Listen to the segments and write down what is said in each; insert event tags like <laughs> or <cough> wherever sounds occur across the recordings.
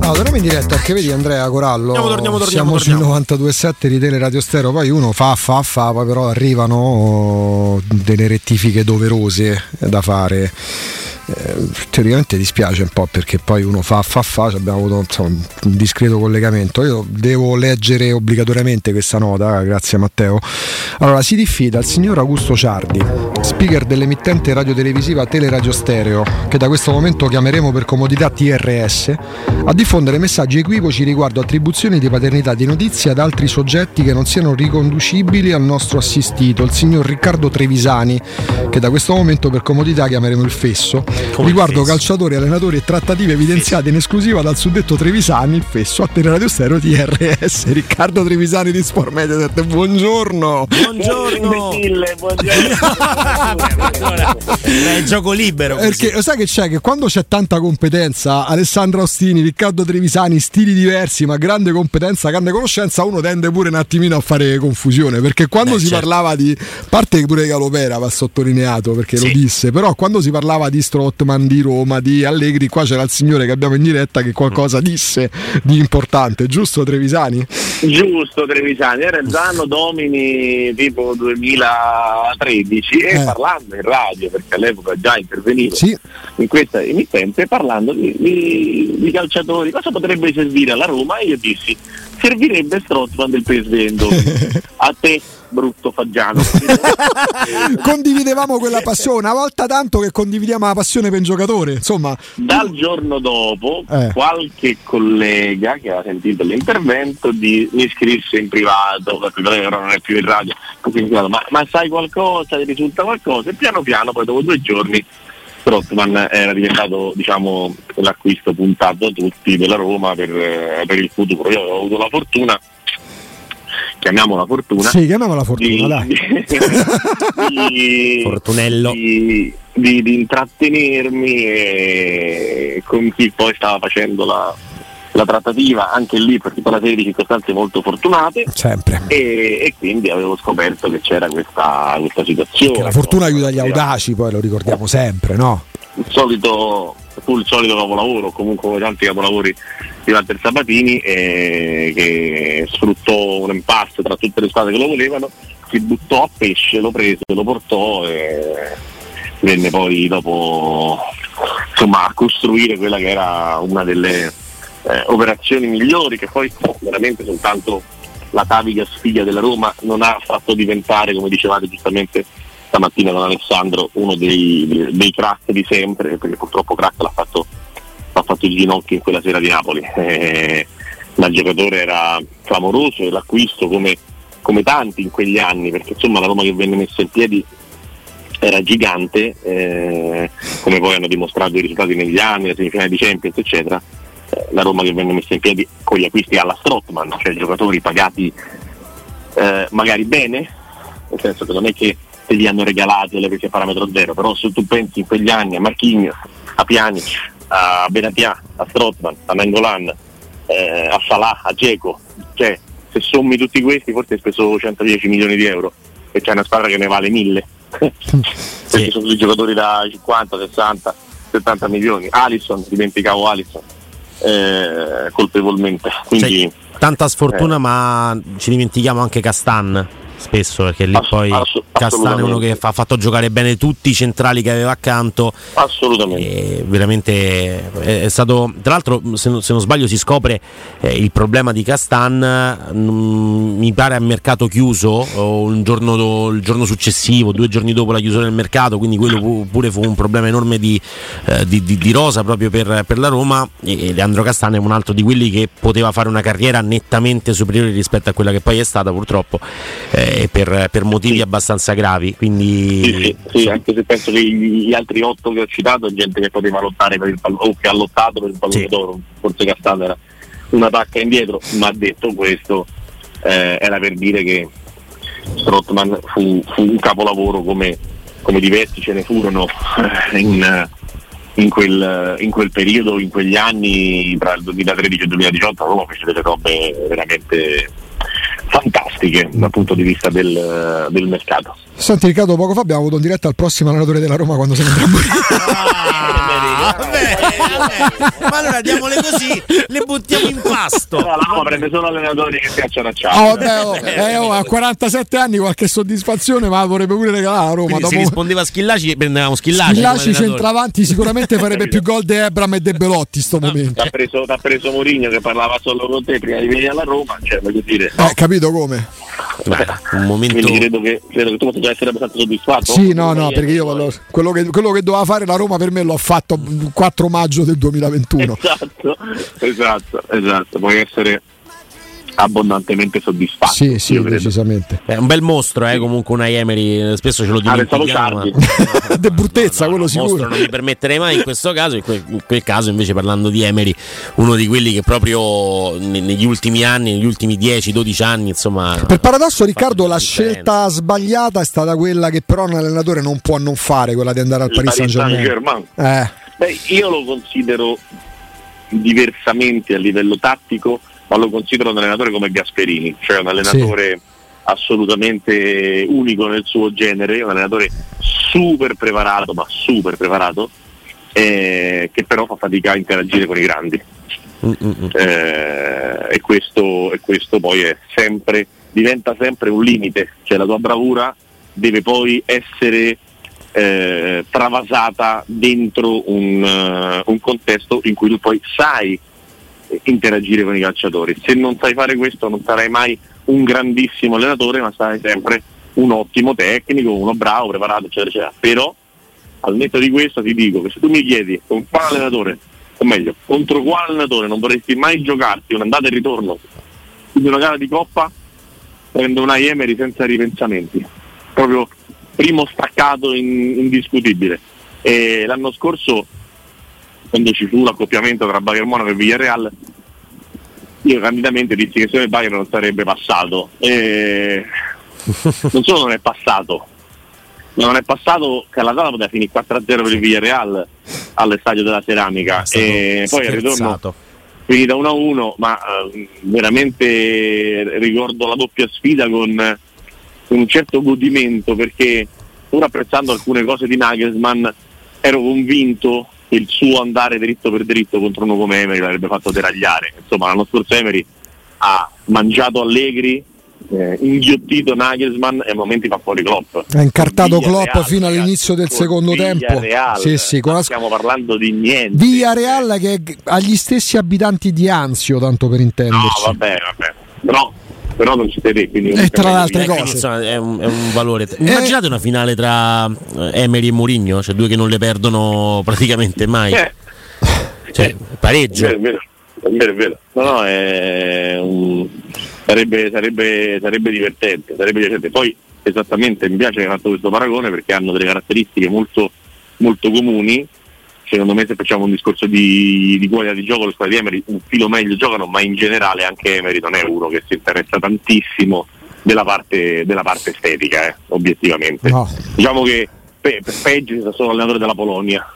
No, torniamo in diretta perché vedi Andrea Corallo. Torniamo, torniamo, torniamo, Siamo torniamo. sui 92.7 di Tele Radio Stereo. Poi uno fa, fa, fa, poi però arrivano delle rettifiche doverose da fare. Eh, teoricamente dispiace un po' perché poi uno fa, fa, fa. Abbiamo avuto insomma, un discreto collegamento. Io devo leggere obbligatoriamente questa nota, grazie Matteo. Allora, si diffida il signor Augusto Ciardi, speaker dell'emittente radiotelevisiva Teleradio Stereo, che da questo momento chiameremo per comodità TRS, a diffondere messaggi equivoci riguardo attribuzioni di paternità di notizie ad altri soggetti che non siano riconducibili al nostro assistito, il signor Riccardo Trevisani, che da questo momento per comodità chiameremo il Fesso, Come riguardo calciatori, allenatori e trattative evidenziate in esclusiva dal suddetto Trevisani, il Fesso, a Teleradio Stereo TRS. <laughs> Riccardo Trevisani di Sport Mediaset, buongiorno! Buongiorno. Imbecille, buongiorno. <laughs> È gioco libero. Perché lo sai che c'è? Che quando c'è tanta competenza, Alessandro Ostini, Riccardo Trevisani, stili diversi, ma grande competenza, grande conoscenza, uno tende pure un attimino a fare confusione. Perché quando Beh, si certo. parlava di. Parte pure Galopera va sottolineato perché Sì. lo disse, però quando si parlava di Strottman, di Roma, di Allegri, qua c'era il signore che abbiamo in diretta che qualcosa disse di importante, giusto Trevisani? Giusto Trevisani, era il anno domini tipo 2013 e Eh. parlando in radio, perché all'epoca già intervenivo Sì. in questa emittente, parlando di, di- di calciatori, cosa potrebbe servire alla Roma? E io dissi, servirebbe Strottman del PSV. <laughs> A te, brutto Faggiano. <laughs> Condividevamo quella passione, una volta tanto che condividiamo la passione per un giocatore, insomma. Dal giorno dopo, Eh. qualche collega che ha sentito l'intervento di- mi scrisse in privato, perché ora non è più in radio, ma, ma sai qualcosa, ti risulta qualcosa? E piano piano, poi dopo due giorni, Strottman era diventato diciamo, l'acquisto puntato da tutti della Roma per, eh, per il futuro. Io ho avuto la fortuna, chiamiamola fortuna, Sì, chiamiamola fortuna, di, dai. di- <laughs> Fortunello. di, di- di intrattenermi e con chi poi stava facendo la, la trattativa anche lì per tutta una serie di circostanze molto fortunate Sempre. e, e quindi avevo scoperto che c'era questa, questa situazione Che la fortuna No? aiuta gli audaci, poi lo ricordiamo sempre, no? Solito fu il solito capolavoro comunque come tanti capolavori di Walter Sabatini eh, che sfruttò un impasse tra tutte le squadre che lo volevano si buttò a pesce, lo prese, lo portò e venne poi dopo insomma a costruire quella che era una delle eh, operazioni migliori che poi veramente soltanto la taviga sfiglia della Roma non ha fatto diventare come dicevate giustamente stamattina con Alessandro uno dei, dei crack di sempre perché purtroppo crack l'ha fatto, l'ha fatto il ginocchio in quella sera di Napoli. <laughs> Eh, ma il giocatore era clamoroso e l'acquisto come, come tanti in quegli anni perché insomma la Roma che venne messa in piedi era gigante eh, come poi hanno dimostrato i risultati negli anni, la semifinale di Champions eccetera. Eh, la Roma che venne messa in piedi con gli acquisti alla Strottman cioè giocatori pagati eh, magari bene nel senso che non è che te li hanno regalati alle prese a parametro zero, però se tu pensi in quegli anni a Marquinhos, a Pjanic, a Benatia, a Strottman, a Nangolan, eh, a Salah, a Geco, cioè se sommi tutti questi forse hai speso 110 milioni di euro e c'è una squadra che ne vale 1000 <laughs> perché sono tutti giocatori da 50, 60, 70 milioni. Alisson, dimenticavo Alisson eh, colpevolmente. Quindi Cioè, tanta sfortuna, Eh. ma ci dimentichiamo anche Castan. Spesso perché lì Ass- poi ass- Castan è uno che fa- ha fatto giocare bene tutti i centrali che aveva accanto. assolutamente. Veramente è, è stato tra l'altro se non, se non sbaglio si scopre eh, il problema di Castan mm, mi pare a mercato chiuso o un giorno do- il giorno successivo due giorni dopo la chiusura del mercato quindi quello pu- pure fu un problema enorme di, eh, di- di- di rosa proprio per, per la Roma e Leandro Castan è un altro di quelli che poteva fare una carriera nettamente superiore rispetto a quella che poi è stata purtroppo eh, per, per motivi abbastanza gravi quindi Sì, sì, sì, anche se penso che gli altri otto che ho citato gente che poteva lottare per il pallone o che ha lottato per il pallone d'oro, forse Castano era una tacca indietro, ma detto questo eh, era per dire che Strottman fu, fu un capolavoro come, come diversi ce ne furono eh, in, in quel, in quel periodo, in quegli anni tra il 2013 e il 2018 Roma fece delle robe veramente fantastiche dal punto di vista del, del mercato. Senti Riccardo, poco fa abbiamo avuto in diretta al prossimo allenatore della Roma quando se ne andrà a <laughs> <laughs> morire. Ah, ma allora diamole così, le buttiamo in pasto. No, la Roma prende solo allenatori che piacciono a Ciao. Oh, beh, oh, eh, oh, a 47 anni qualche soddisfazione, ma vorrebbe pure regalare a Roma. Dopo... Se rispondeva a Schillaci, prendevamo Schillaci. Schillaci centravanti sicuramente <laughs> farebbe più gol di Ebram e De Belotti sto momento. T'ha preso, t'ha preso Mourinho che parlava solo con te prima di venire alla Roma, cioè voglio dire. Eh, capito come? Beh, un momento... Quindi credo che, credo che tu possa già essere abbastanza soddisfatto. Sì, no, no, perché io quello, quello, che, quello che doveva fare la Roma per me l'ho fatto il 4 maggio del 2021. Esatto, esatto, esatto. Puoi essere abbondantemente soddisfatto. Sì, sì, decisamente. È un bel mostro, eh, comunque una Emery, spesso ce lo dimentichiamo. Ah, <laughs> De bruttezza, no, no, quello no, sicuro. Mostro non mi permetterei mai in questo caso, in quel, in quel, caso invece parlando di Emery, uno di quelli che proprio negli ultimi anni, negli ultimi 10-12 anni, insomma... Per paradosso Riccardo la scelta sbagliata è stata quella che però un allenatore non può non fare, quella di andare al Paris Saint-Germain. Saint-Germain. Eh. Beh, io lo considero diversamente a livello tattico ma lo considero un allenatore come Gasperini, cioè un allenatore sì. assolutamente unico nel suo genere, un allenatore super preparato, ma super preparato, eh, che però fa fatica a interagire con i grandi. Eh, e, questo, e questo poi è sempre, diventa sempre un limite, cioè la tua bravura deve poi essere eh, travasata dentro un, uh, un contesto in cui tu poi sai interagire con i calciatori. Se non sai fare questo non sarai mai un grandissimo allenatore, ma sarai sempre un ottimo tecnico, uno bravo, preparato, eccetera, eccetera. Però al netto di questo ti dico che se tu mi chiedi con quale allenatore, o meglio, contro quale allenatore non vorresti mai giocarti un'andata e ritorno di una gara di coppa, prendo una Emery senza ripensamenti. Proprio primo staccato in, indiscutibile. E l'anno scorso quando ci fu l'accoppiamento tra Bayern Monaco e Villarreal. Io candidamente dissi che se il Bayern non sarebbe passato. E <laughs> non solo non è passato ma non è passato che alla data poteva finire 4-0 per il Villarreal all'estadio della Ceramica. E poi al ritorno finita 1-1 ma eh, veramente ricordo la doppia sfida con un certo godimento perché pur apprezzando alcune cose di Nagelsmann ero convinto il suo andare dritto per dritto contro uno come Emery l'avrebbe fatto deragliare. Insomma, l'anno scorso Emery ha mangiato Allegri, eh, inghiottito Nagelsmann e a momenti fa fuori Klopp. Ha incartato Klopp Real, fino all'inizio del secondo tempo. Real, sì, sì, non stiamo parlando di niente. Via Real che ha gli stessi abitanti di Anzio, tanto per intenderci. No, vabbè, vabbè. Però però non ci sei quindi e tra le altre cose. insomma, è, un, è, un, valore. Eh, immaginate una finale tra eh, Emery e Mourinho? Cioè due che non le perdono praticamente mai. Eh. cioè pareggio. È vero, è vero, è vero. no no è un... sarebbe, sarebbe, sarebbe divertente sarebbe divertente. Poi esattamente mi piace che hai fatto questo paragone perché hanno delle caratteristiche molto, molto comuni secondo me se facciamo un discorso di, di qualità di gioco le squadre di Emery un filo meglio giocano ma in generale anche Emery non è uno che si interessa tantissimo della parte, della parte estetica eh, obiettivamente no. diciamo che pe- peggio è solo allenatore della Polonia.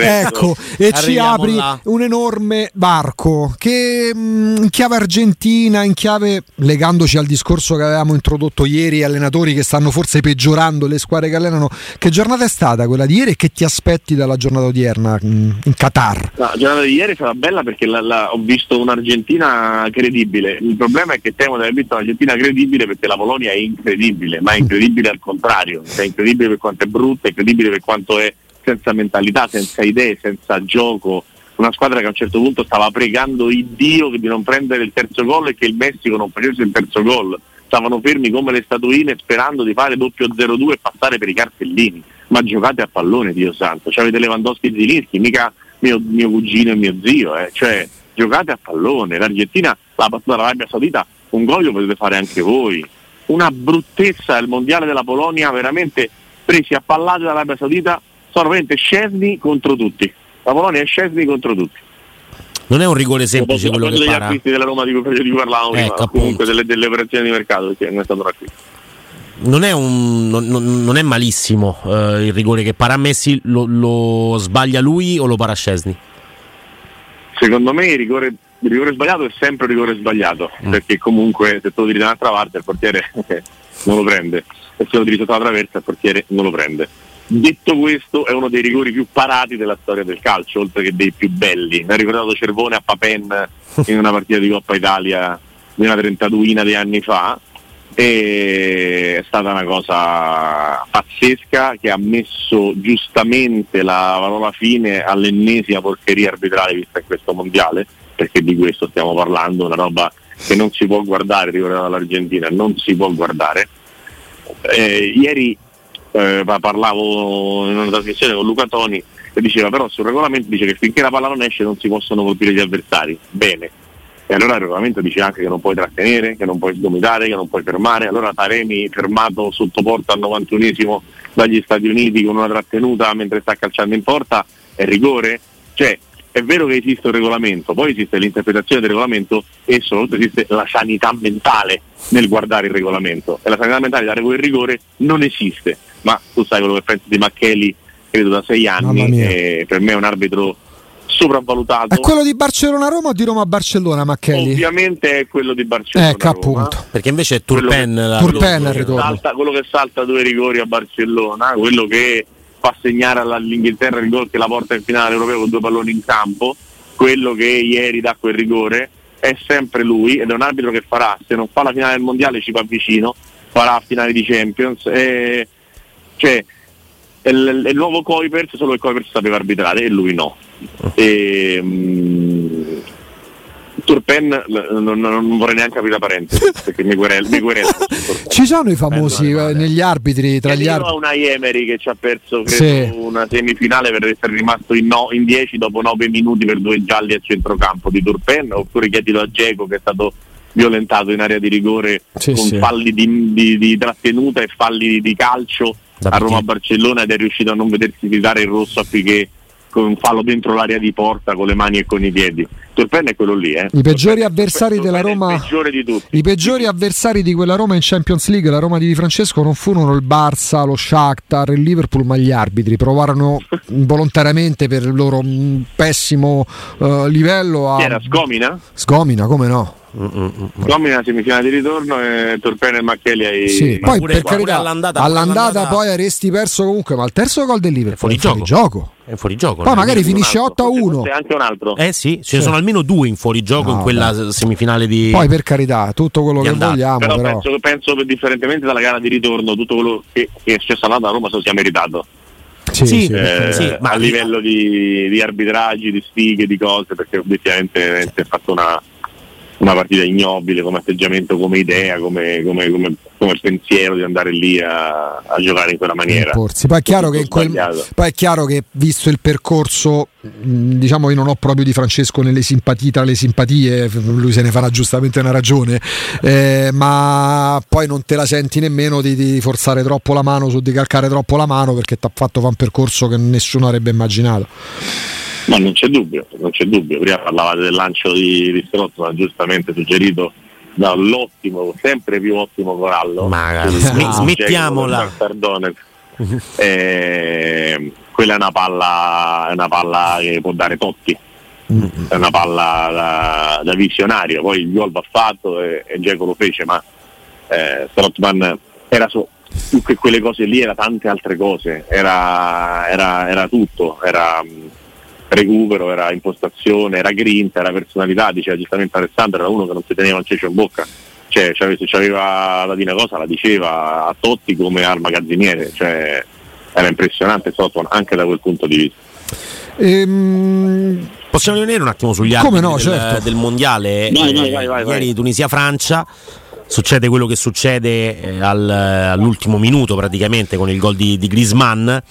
Ecco, e ci apri là. un enorme varco che mm, in chiave argentina, in chiave legandoci al discorso che avevamo introdotto ieri, allenatori che stanno forse peggiorando le squadre che allenano. Che giornata è stata quella di ieri e che ti aspetti dalla giornata odierna mm, in Qatar? la giornata di ieri è stata bella perché la, la, ho visto un'Argentina credibile. Il problema è che temo di aver visto un'Argentina credibile perché la Polonia è incredibile, ma è incredibile al contrario, è incredibile per quanto è brutta, incredibile per quanto è senza mentalità, senza idee, senza gioco. Una squadra che a un certo punto stava pregando il Dio di non prendere il terzo gol e che il Messico non facesse il terzo gol. Stavano fermi come le statuine sperando di fare doppio 0-2 e passare per i cartellini. Ma giocate a pallone, Dio santo. Cioè, avete Lewandowski e Zilinski, mica mio, mio, cugino e mio zio. Eh. Cioè, giocate a pallone. L'Argentina, la battuta dall'Arabia Saudita, un gol lo potete fare anche voi. Una bruttezza il mondiale della Polonia, veramente presi a pallate dall'Arabia Saudita sono veramente scesni contro tutti. La Polonia è scesni contro tutti. Non è un rigore semplice quello che degli para. acquisti della Roma di cui di parlavamo ecco, prima, comunque delle, delle, operazioni di mercato, perché non è stato un acquisto. Non è, un, non, non è malissimo uh, il rigore che para Messi, lo, lo, sbaglia lui o lo para Scesni? Secondo me il rigore, il rigore sbagliato è sempre il rigore sbagliato, mm. perché comunque se tu lo tiri da un'altra parte il portiere <laughs> non lo prende e se lo tiri sotto la traversa il portiere non lo prende. Detto questo, è uno dei rigori più parati della storia del calcio, oltre che dei più belli. Mi ha ricordato Cervone a Papen <laughs> in una partita di Coppa Italia di una trentaduina di anni fa. E è stata una cosa pazzesca che ha messo giustamente la parola fine all'ennesima porcheria arbitrale vista in questo mondiale, perché di questo stiamo parlando, una roba che non si può guardare, riguardo all'Argentina, non si può guardare. Eh, ieri eh, parlavo in una trasmissione con Luca Toni e diceva però sul regolamento dice che finché la palla non esce non si possono colpire gli avversari. Bene. E allora il regolamento dice anche che non puoi trattenere, che non puoi sgomitare, che non puoi fermare. Allora Taremi fermato sotto porta al 91esimo dagli Stati Uniti con una trattenuta mentre sta calciando in porta è rigore? Cioè, è vero che esiste un regolamento, poi esiste l'interpretazione del regolamento e soprattutto esiste la sanità mentale nel guardare il regolamento. E la sanità mentale di dare quel rigore non esiste ma tu sai quello che pensi di Macchelli credo da sei anni e per me è un arbitro sopravvalutato. È quello di Barcellona-Roma o di Roma-Barcellona Macchelli? Ovviamente è quello di Barcellona. Ecco appunto. Perché invece è Turpen, quello che, Turpen quello, quello, salta, quello che salta due rigori a Barcellona, quello che fa segnare all'Inghilterra il gol che la porta in finale europeo con due palloni in campo, quello che ieri dà quel rigore è sempre lui ed è un arbitro che farà, se non fa la finale del mondiale ci va vicino, farà finale di Champions e cioè, il, il nuovo Coipers, solo che Coipers sapeva arbitrare e lui no. E, um, Turpen non, non, vorrei neanche aprire la parentesi <laughs> perché mi querel, mi querel ci sono i famosi eh, negli arbitri tra gli arbitri una Emery che ci ha perso credo, sì. una semifinale per essere rimasto in 10 dopo 9 minuti per due gialli a centrocampo di Turpen oppure chiedilo a Geco che è stato violentato in area di rigore sì, con sì. falli di, di, di, trattenuta e falli di calcio a Roma-Barcellona ed è riuscito a non vedersi dare il rosso a Piquet con un fallo dentro l'area di porta con le mani e con i piedi. Turpen è quello lì. Eh. I peggiori avversari della Roma, i peggiori avversari di quella Roma in Champions League, la Roma di Di Francesco, non furono il Barça, lo Shakhtar, il Liverpool, ma gli arbitri. Provarono <laughs> volontariamente per il loro mm, pessimo uh, livello a. Chi era Sgomina? Sgomina, come no? Domina semifinale di ritorno e Torpene e Macchelli ai sì, poi per carità all'andata, all'andata, all'andata, poi avresti perso comunque ma il terzo gol del Liverpool fuori, fuori gioco. è fuori gioco poi magari finisce 8 a 1 anche un altro. Eh sì ce ne sono almeno due in fuori gioco no, in quella beh. semifinale di poi per carità tutto quello che andata. vogliamo però, però. Penso, penso che differentemente dalla gara di ritorno tutto quello che, che è successo a Roma se lo sia meritato. Sì, sì, eh, sì, ma a livello di, di, arbitraggi, di sfighe, di cose, perché obiettivamente si è fatto una, una partita ignobile come atteggiamento, come idea, come, come, come, come pensiero di andare lì a, a giocare in quella maniera. Poi è, chiaro che quel, poi è chiaro che visto il percorso, diciamo io non ho proprio di Francesco nelle simpatie, tra le simpatie, lui se ne farà giustamente una ragione, eh, ma poi non te la senti nemmeno di, di, forzare troppo la mano, su di calcare troppo la mano perché ti ha fatto fare un percorso che nessuno avrebbe immaginato. No, non c'è dubbio, non c'è dubbio. Prima parlavate del lancio di, di ma giustamente suggerito dall'ottimo, sempre più ottimo Corallo. Ma sm- smettiamola. eh, quella è una palla, è una palla che può dare Totti. Mm-hmm. È una palla da, da, visionario, poi il gol va fatto e, e Geco lo fece, ma eh, Strottman era so, più che quelle cose lì, era tante altre cose, era, era, era tutto, era, recupero, era impostazione, era grinta, era personalità, diceva giustamente Alessandro, era uno che non si teneva un cecio in bocca, cioè, cioè se aveva la dina cosa la diceva a Totti come al magazziniere, cioè, era impressionante Sotton anche da quel punto di vista. Ehm... Possiamo rimanere un attimo sugli altri no, del, certo. del, mondiale? Vai, vai, vai, vai, Ieri Tunisia-Francia succede quello che succede eh, al, all'ultimo minuto praticamente con il gol di, di Grisman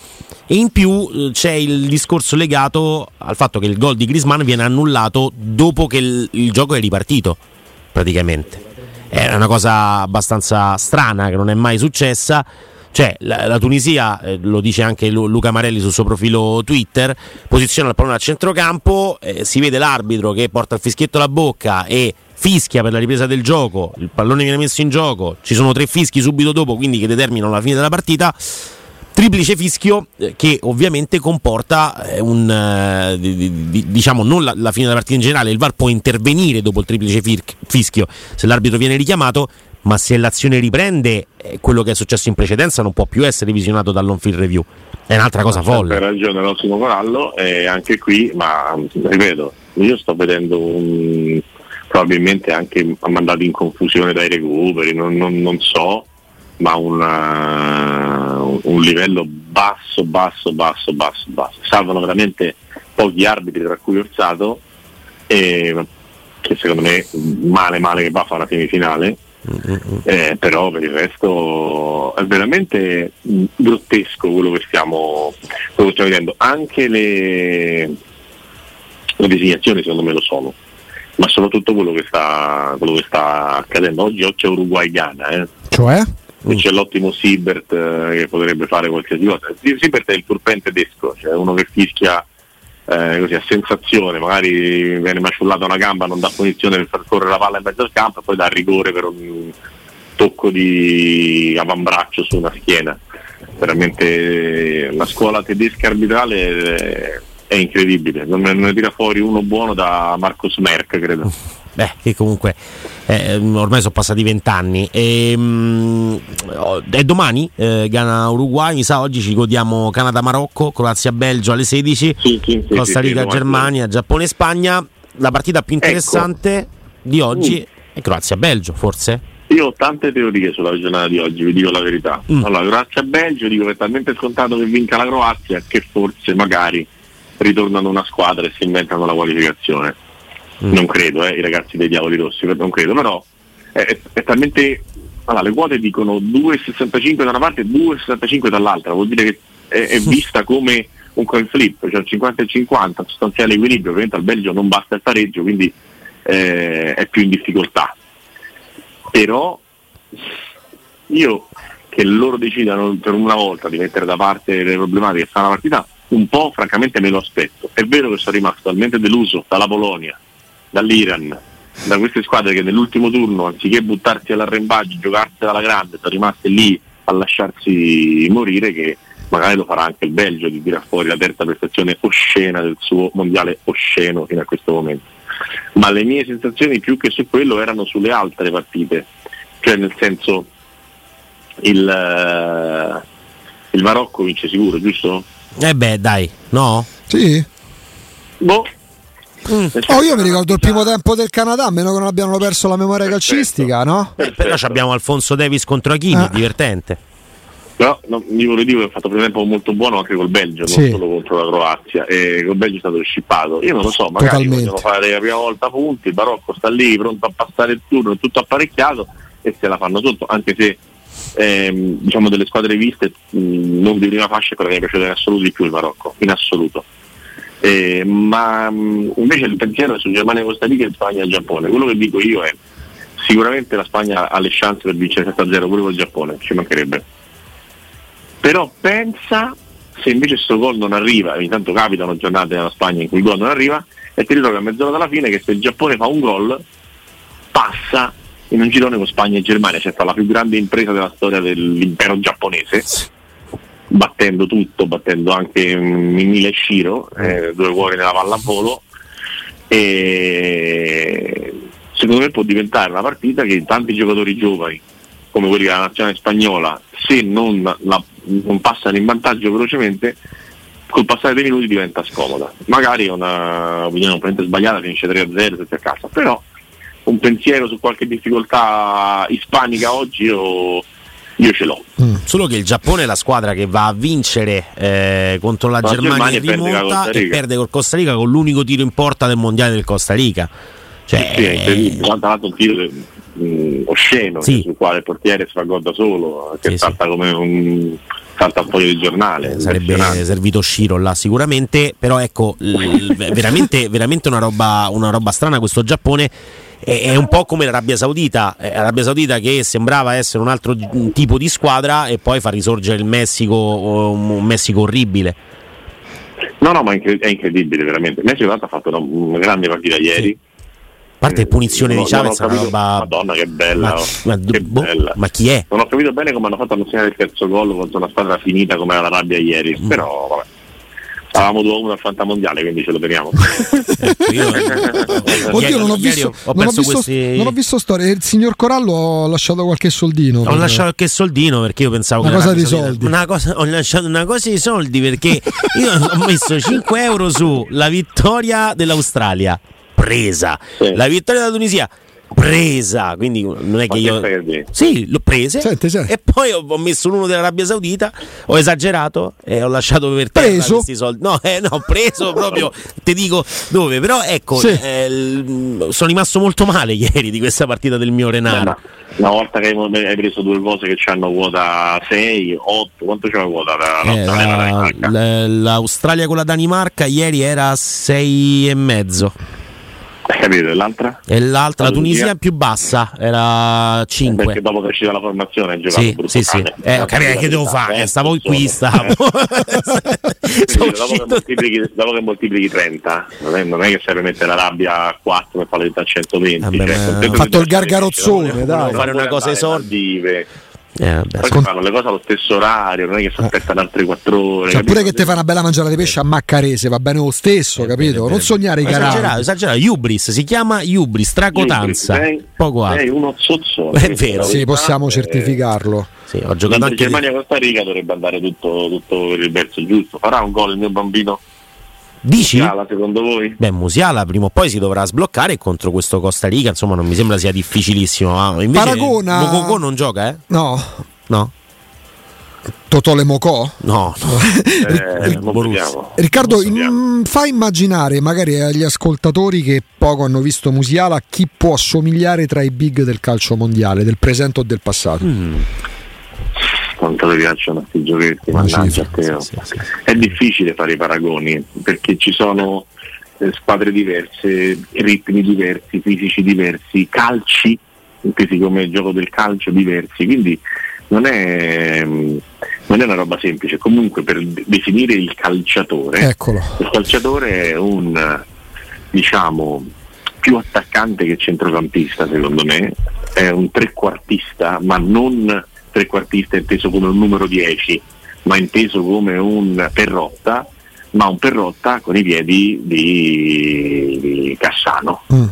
e in più eh, c'è il discorso legato al fatto che il gol di Grisman viene annullato dopo che il, il gioco è ripartito praticamente. È una cosa abbastanza strana che non è mai successa. Cioè la, la Tunisia, eh, lo dice anche Lu, Luca Marelli sul suo profilo Twitter, posiziona il pallone a centrocampo, eh, si vede l'arbitro che porta il fischietto alla bocca e fischia per la ripresa del gioco, il pallone viene messo in gioco, ci sono tre fischi subito dopo, quindi che determinano la fine della partita. Triplice fischio eh, che ovviamente comporta eh, un eh, diciamo non la, la, fine della partita in generale, il VAR può intervenire dopo il triplice fischio se l'arbitro viene richiamato, ma se l'azione riprende, quello che è successo in precedenza non può più essere visionato dall'on field review. È un'altra cosa folle. Hai ragione l'ottimo Corallo, e anche qui, ma ripeto, io sto vedendo un, probabilmente anche mandato in confusione dai recuperi, non, non, non so, ma una, un livello basso, basso, basso, basso, basso. Salvano veramente pochi arbitri, tra cui Orsato, e, che secondo me male male che va a fare una semifinale. Eh, però per il resto è veramente grottesco quello che stiamo, quello che stiamo vedendo. Anche le, le designazioni secondo me lo sono ma soprattutto quello che sta, quello che sta accadendo. Oggi, oggi c'è Uruguay-Ghana, eh? cioè? E c'è l'ottimo Siebert eh, che potrebbe fare qualsiasi cosa. Siebert è il turpen tedesco, cioè uno che fischia eh, così a sensazione, magari viene maciullata una gamba, non dà punizione per far correre la palla in mezzo al campo e poi dà rigore per un tocco di avambraccio su una schiena. Veramente la scuola tedesca arbitrale è incredibile, non ne tira fuori uno buono da Marcos Merck, credo. Beh, che comunque eh, ormai sono passati vent'anni. E, mh, è domani eh, Ghana-Uruguay, mi sa oggi ci godiamo Canada-Marocco, Croazia-Belgio alle 16, sì, sì, sì, Costa Rica-Germania, Giappone-Spagna. La partita più interessante ecco. di oggi mm. è Croazia-Belgio, forse? Io ho tante teorie sulla giornata di oggi, vi dico la verità. Mm. Allora, Croazia-Belgio dico che è talmente scontato che vinca la Croazia che forse magari ritornano una squadra e si inventano la qualificazione. Mm. Non credo, eh, i ragazzi dei Diavoli Rossi, non credo, però è, è, talmente... Allora, le quote dicono 2,65 da una parte e 2,65 dall'altra, vuol dire che è, è <laughs> vista come un coin flip, cioè 50 e 50, sostanziale equilibrio, ovviamente al Belgio non basta il pareggio, quindi eh, è più in difficoltà. Però io che loro decidano per una volta di mettere da parte le problematiche e fare la partita, un po' francamente me lo aspetto. È vero che sono rimasto talmente deluso dalla Polonia, dall'Iran, da queste squadre che nell'ultimo turno, anziché buttarsi all'arrembaggio, giocarsela alla grande, sono rimaste lì a lasciarsi morire che magari lo farà anche il Belgio di tirare fuori la terza prestazione oscena del suo mondiale osceno fino a questo momento. Ma le mie sensazioni più che su quello erano sulle altre partite, cioè nel senso il, uh, il Marocco vince sicuro, giusto? Eh beh, dai, no? Sì. Boh. Mm. Oh, io mi ricordo il primo tempo del Canada, a meno che non abbiano perso la memoria Perfetto. calcistica, no? Eh, però abbiamo Alfonso Davis contro Achini, Ah. divertente. Però no, mi volevo dire che ha fatto un tempo molto buono anche col Belgio, Sì. non solo contro la Croazia. E col Belgio è stato scippato. Io non lo so, magari Totalmente. vogliono fare la prima volta punti, il Barocco sta lì pronto a passare il turno, è tutto apparecchiato e se la fanno sotto, anche se ehm, diciamo delle squadre viste mh, non di prima fascia è quella che mi è piaciuta in assoluto di più il Marocco, in assoluto. Eh, ma mh, invece il pensiero è su Germania, Costa Rica, Spagna e Giappone. Quello che dico io è sicuramente la Spagna ha le chance per vincere 7-0 pure col Giappone, ci mancherebbe. Però pensa se invece questo gol non arriva, ogni tanto capitano giornate nella Spagna in cui il gol non arriva, e ti ritrovi a mezz'ora dalla fine che se il Giappone fa un gol passa in un girone con Spagna e Germania, cioè la più grande impresa della storia dell'impero giapponese, battendo tutto, battendo anche Mimile Shiro, eh, due cuori nella pallavolo, e secondo me può diventare una partita che tanti giocatori giovani, come quelli della nazionale spagnola, se non, la- non passano in vantaggio velocemente, col passare dei minuti diventa scomoda. Magari è una opinione sbagliata, finisce 3-0 tutti a casa, però un pensiero su qualche difficoltà ispanica oggi io, io ce l'ho. Solo che il Giappone è la squadra che va a vincere eh, contro la La Germania, Germania rimonta e perde col Costa Rica con l'unico tiro in porta del mondiale del Costa Rica. Cioè, Sì, è incredibile. Tra l'altro un tiro mh, osceno Sì. sul quale il portiere si fa gol da solo, che Sì, salta come un salta un foglio di giornale. Eh, sarebbe servito Shiro là sicuramente però ecco l- veramente, <laughs> veramente una, roba, una roba strana questo Giappone è, un po' come l'Arabia Saudita eh, l'Arabia Saudita che sembrava essere un altro tipo di squadra e poi fa risorgere il Messico un Messico orribile No, no, ma è incre- è incredibile veramente. Messi tra l'altro ha fatto una, una grande partita ieri. A parte punizione Non- di ho Chavez capito- roba Madonna che bella, ma, oh. ma- che boh, bella. ma chi è? Non ho capito bene come hanno fatto a non segnare il terzo gol contro una squadra finita come l'Arabia ieri, Mm. però vabbè. Stavamo 2-1 al Fantamondiale, quindi ce lo teniamo. <laughs> ecco, io, <laughs> Oddio, non ho visto, ho non, ho visto questi... non ho visto storie. Il signor Corallo ha lasciato qualche soldino. Ho lasciato qualche soldino perché io pensavo una che cosa di soldi. Una cosa, ho lasciato una cosa di soldi perché io <laughs> ho messo 5 euro sulla vittoria dell'Australia presa, sì. la vittoria della Tunisia presa, quindi non è che io... Sì, l'ho presa senti, senti. e poi ho messo l'uno dell'Arabia Saudita, ho esagerato e ho lasciato per terra preso? questi soldi. No, eh, no, preso proprio, ti dico dove, però ecco, sì. eh, sono rimasto molto male ieri di questa partita del mio Renato. Una volta che hai preso due cose che hanno quota 6, 8, quanto c'è la quota? La, eh, la, l'Australia con la Danimarca ieri era 6 e mezzo. Hai capito? E l'altra? E l'altra, la Tunisia più bassa, era 5. Perché dopo che è uscita la formazione hai giocato sì, sì, sì. Eh, ho capito che devo fare, eh, stavo qui, stavo. dopo, che moltiplichi, dopo che moltiplichi 30, non è, non è che serve mettere la rabbia a 4 per fare a 120. Vabbè, cioè, ma... fatto il gargarozzone, dai. Fare una cosa esordive eh, Poi Scont- fanno le cose allo stesso orario, non è che si aspettano altre quattro ore. Cioè, pure che ti fa una bella mangiata di pesce a Maccarese, va bene lo stesso, eh, capito? Bene, non sognare i carabbi. Esagerato, esagerato. Ubris, si chiama Ubris, tracotanza. Sei, Poco altro. Sei uno zozzone. È vero. Sì, possiamo certificarlo. Sì, ho giocato anche Germania Costa Rica dovrebbe andare tutto, tutto per il verso giusto. Farà un gol il mio bambino? Dici? Musiala, secondo voi? Beh, Musiala prima o poi si dovrà sbloccare contro questo Costa Rica, insomma non mi sembra sia difficilissimo. Ah, invece Paragona... Mokoko non gioca, eh? No. No. Totò Lemocò? No, <laughs> no. eh, Riccardo, in, fa immaginare magari agli ascoltatori che poco hanno visto Musiala chi può assomigliare tra i big del calcio mondiale, del presente o del passato. Mm. Quanto ti piacciono questi giochetti, mannaggia a te. Sì, sì, sì. È difficile fare i paragoni perché ci sono eh, squadre diverse, ritmi diversi, fisici diversi, calci, intesi come il gioco del calcio diversi, quindi non è, non è, una roba semplice. Comunque per definire il calciatore, Eccolo. il calciatore è un diciamo più attaccante che centrocampista secondo me, è un trequartista, ma non trequartista inteso come un numero 10, ma inteso come un perrotta, ma un perrotta con i piedi di, di Cassano. Mm.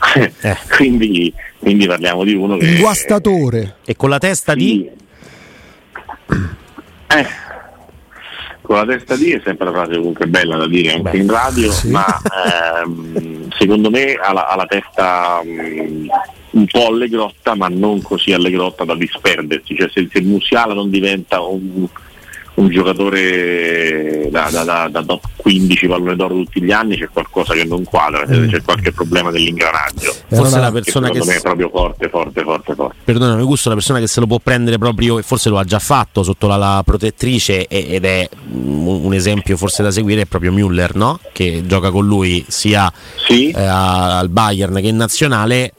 <laughs> eh. quindi quindi parliamo di uno che... Un guastatore. E con la testa di... Eh, con la testa di è sempre una frase comunque bella da dire anche Beh, in radio, sì. ma ehm, secondo me ha la, ha la testa um, un po' allegrotta, ma non così allegrotta da disperdersi. Cioè se, se Musiala non diventa un un giocatore da, da, da, da, top 15 pallone d'oro tutti gli anni c'è qualcosa che non quadra, mm. c'è qualche problema dell'ingranaggio. Forse la persona che, che me è proprio forte, forte, forte, forte. Perdona, mi gusta la persona che se lo può prendere proprio e forse lo ha già fatto sotto la, la protettrice ed è un, un, esempio forse da seguire è proprio Müller, no? Che gioca con lui sia sì. eh, al Bayern che in nazionale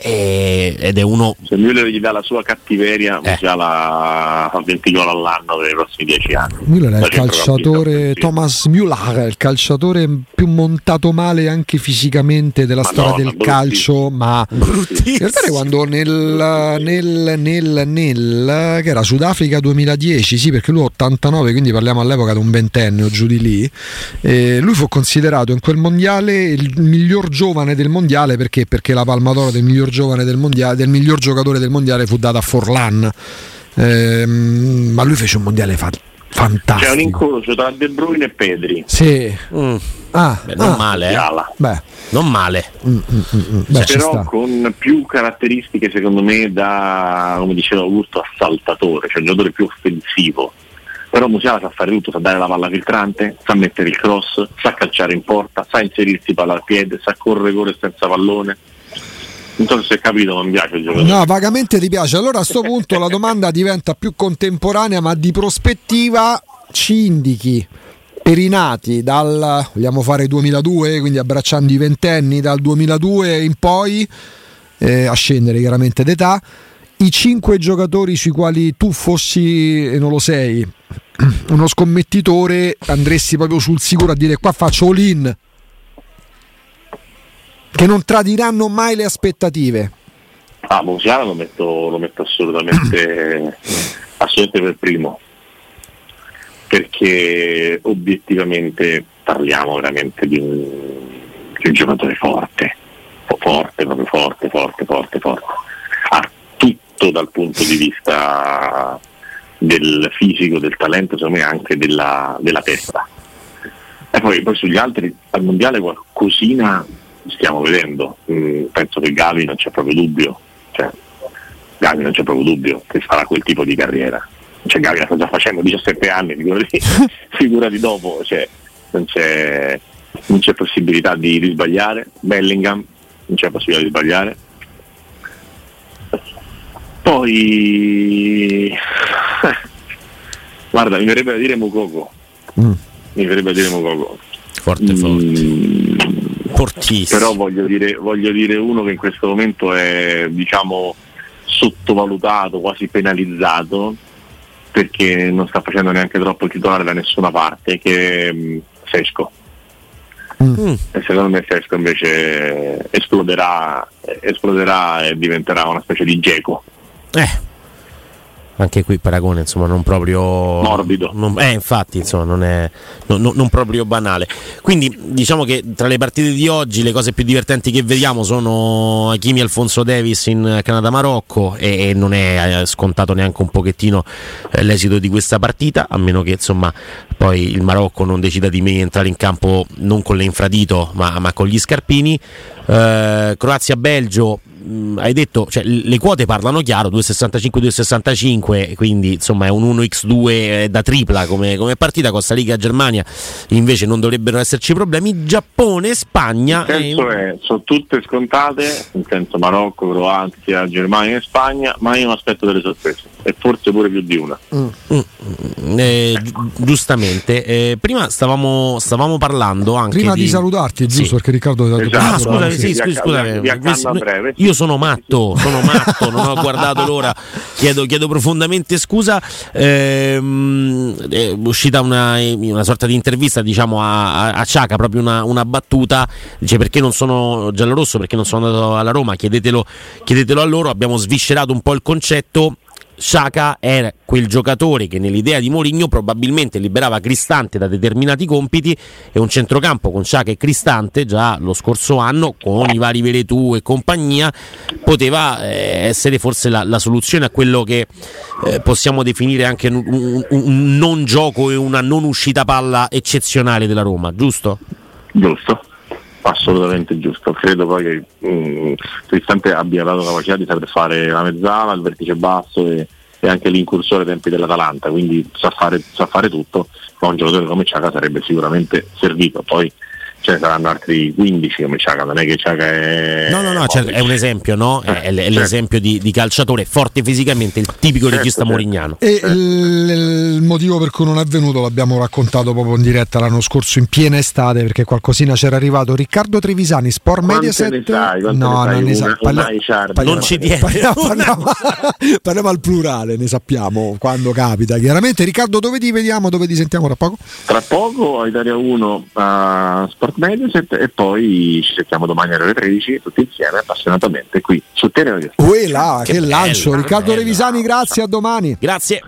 e, ed è uno. Se Müller gli dà la sua cattiveria, eh. la, fa 20 gol all'anno per i prossimi 10 anni. Müller è il calciatore Thomas Müller, il calciatore più montato male anche fisicamente della Madonna, storia del calcio, ma in realtà quando nel, nel, nel, nel che era Sudafrica 2010, sì, perché lui è 89, quindi parliamo all'epoca di un ventenne o giù di lì. Eh, lui fu considerato in quel mondiale il miglior giovane del mondiale perché? Perché la palma d'oro del miglior giovane del mondiale, del miglior giocatore del mondiale fu data a Forlan. Eh, ma lui fece un mondiale fa- fantastico. C'è un incrocio tra De Bruyne e Pedri. Sì. Mm. Ah, Beh, non ah. male, eh? Beh. Non male. Mm, mm, mm, mm. Beh, però con più caratteristiche secondo me da, come diceva Augusto, assaltatore, cioè un giocatore più offensivo. Però Musiala sa fare tutto, sa dare la palla filtrante, sa mettere il cross, sa calciare in porta, sa inserirsi palla al piede, sa correre, correre senza pallone non so se hai capito, non mi piace il giocatore. No, vagamente ti piace. Allora a questo punto la domanda <laughs> diventa più contemporanea, ma di prospettiva ci indichi per i nati dal vogliamo fare 2002, quindi abbracciando i ventenni dal 2002 in poi, eh, a scendere chiaramente d'età, i cinque giocatori sui quali tu fossi, e non lo sei, <clears throat> uno scommettitore, andresti proprio sul sicuro a dire qua faccio all-in che non tradiranno mai le aspettative. Ah, Musiala lo metto, lo metto assolutamente, <coughs> assolutamente per primo. perché obiettivamente parliamo veramente di un, di un giocatore forte, forte, proprio forte, forte, forte, forte. Ha tutto dal punto di vista del fisico, del talento, secondo me anche della, della testa. E poi, poi, sugli altri al mondiale qualcosina stiamo vedendo. Mm, penso che Gavi non c'è proprio dubbio. Cioè, Gavi non c'è proprio dubbio che farà quel tipo di carriera. Cioè, Gavi la sta già facendo 17 anni, figurati, <laughs> figurati dopo, cioè, non, c'è, non, c'è, possibilità di, di sbagliare. Bellingham non c'è possibilità di sbagliare. Poi <laughs> guarda, mi verrebbe da dire Mukoko. Mm. Mi verrebbe da dire Mukoko. Forte, forte. Mm, Fortissimo. Però voglio dire, voglio dire uno che in questo momento è diciamo sottovalutato, quasi penalizzato, perché non sta facendo neanche troppo il titolare da nessuna parte, che è mm, Sesco. Mm. E secondo me Sesco invece esploderà, esploderà e diventerà una specie di geco. Eh anche qui paragone insomma non proprio morbido. Non, eh infatti insomma non è non, non, proprio banale. Quindi diciamo che tra le partite di oggi le cose più divertenti che vediamo sono Hakimi Alfonso Davis in Canada-Marocco e, e, non è eh, scontato neanche un pochettino eh, l'esito di questa partita a meno che insomma poi il Marocco non decida di entrare in campo non con l'infradito ma, ma con gli scarpini eh, Croazia-Belgio mh, hai detto, cioè, le quote parlano chiaro, 2,65-2,65, quindi insomma è un 1x2 eh, da tripla come, come partita, Costa Rica Germania invece non dovrebbero esserci problemi, Giappone, Spagna... Il senso è, sono tutte scontate, nel senso Marocco, Croazia, Germania e Spagna, ma io mi aspetto delle sorprese e forse pure più di una. Mm. Mm. Eh, giustamente, eh, prima stavamo, stavamo, parlando anche prima di, di salutarti, giusto? Sì. Perché Riccardo ti esatto. ah, scusami, sì, sì, scusami, io sono matto, sono matto, non ho guardato l'ora, chiedo, chiedo profondamente scusa. Ehm, è uscita una, una, sorta di intervista diciamo, a, a Ciaca, proprio una, una, battuta, dice perché non sono giallorosso, perché non sono andato alla Roma, chiedetelo, chiedetelo a loro, abbiamo sviscerato un po' il concetto Sciaca era quel giocatore che nell'idea di Mourinho probabilmente liberava Cristante da determinati compiti e un centrocampo con Sciaca e Cristante già lo scorso anno con i vari Veretù e compagnia poteva eh, essere forse la, la, soluzione a quello che eh, possiamo definire anche un, un, un non gioco e una non uscita palla eccezionale della Roma, giusto? Giusto assolutamente giusto. Credo poi che mm, Cristante abbia dato la capacità di saper fare la mezzala, il vertice basso e, e anche l'incursore ai tempi dell'Atalanta, quindi sa fare, sa fare tutto, ma un giocatore come Ciaca sarebbe sicuramente servito. Poi ce ne saranno altri 15 come Ciaga, non è che Ciaga è... No, no, no, certo, è un esempio, no? Eh, è, certo. l'esempio di, di, calciatore forte fisicamente, il tipico certo, regista certo. morignano. E certo. il, il, motivo per cui non è venuto l'abbiamo raccontato proprio in diretta l'anno scorso, in piena estate, perché qualcosina c'era arrivato. Riccardo Trevisani, Sport Mediaset... no, non ne sa. Parla, parliamo, non ci diede. Parliamo, parliamo, parliamo, al plurale, ne sappiamo quando capita. Chiaramente, Riccardo, dove ti vediamo, dove ti sentiamo tra poco? Tra poco a Italia 1 a Sport Sport Mediaset e poi ci sentiamo domani alle ore 13 tutti insieme appassionatamente qui su Teleradio. Uela, che, che lancio! Bello, Riccardo bello. Revisani, grazie, a domani. Grazie.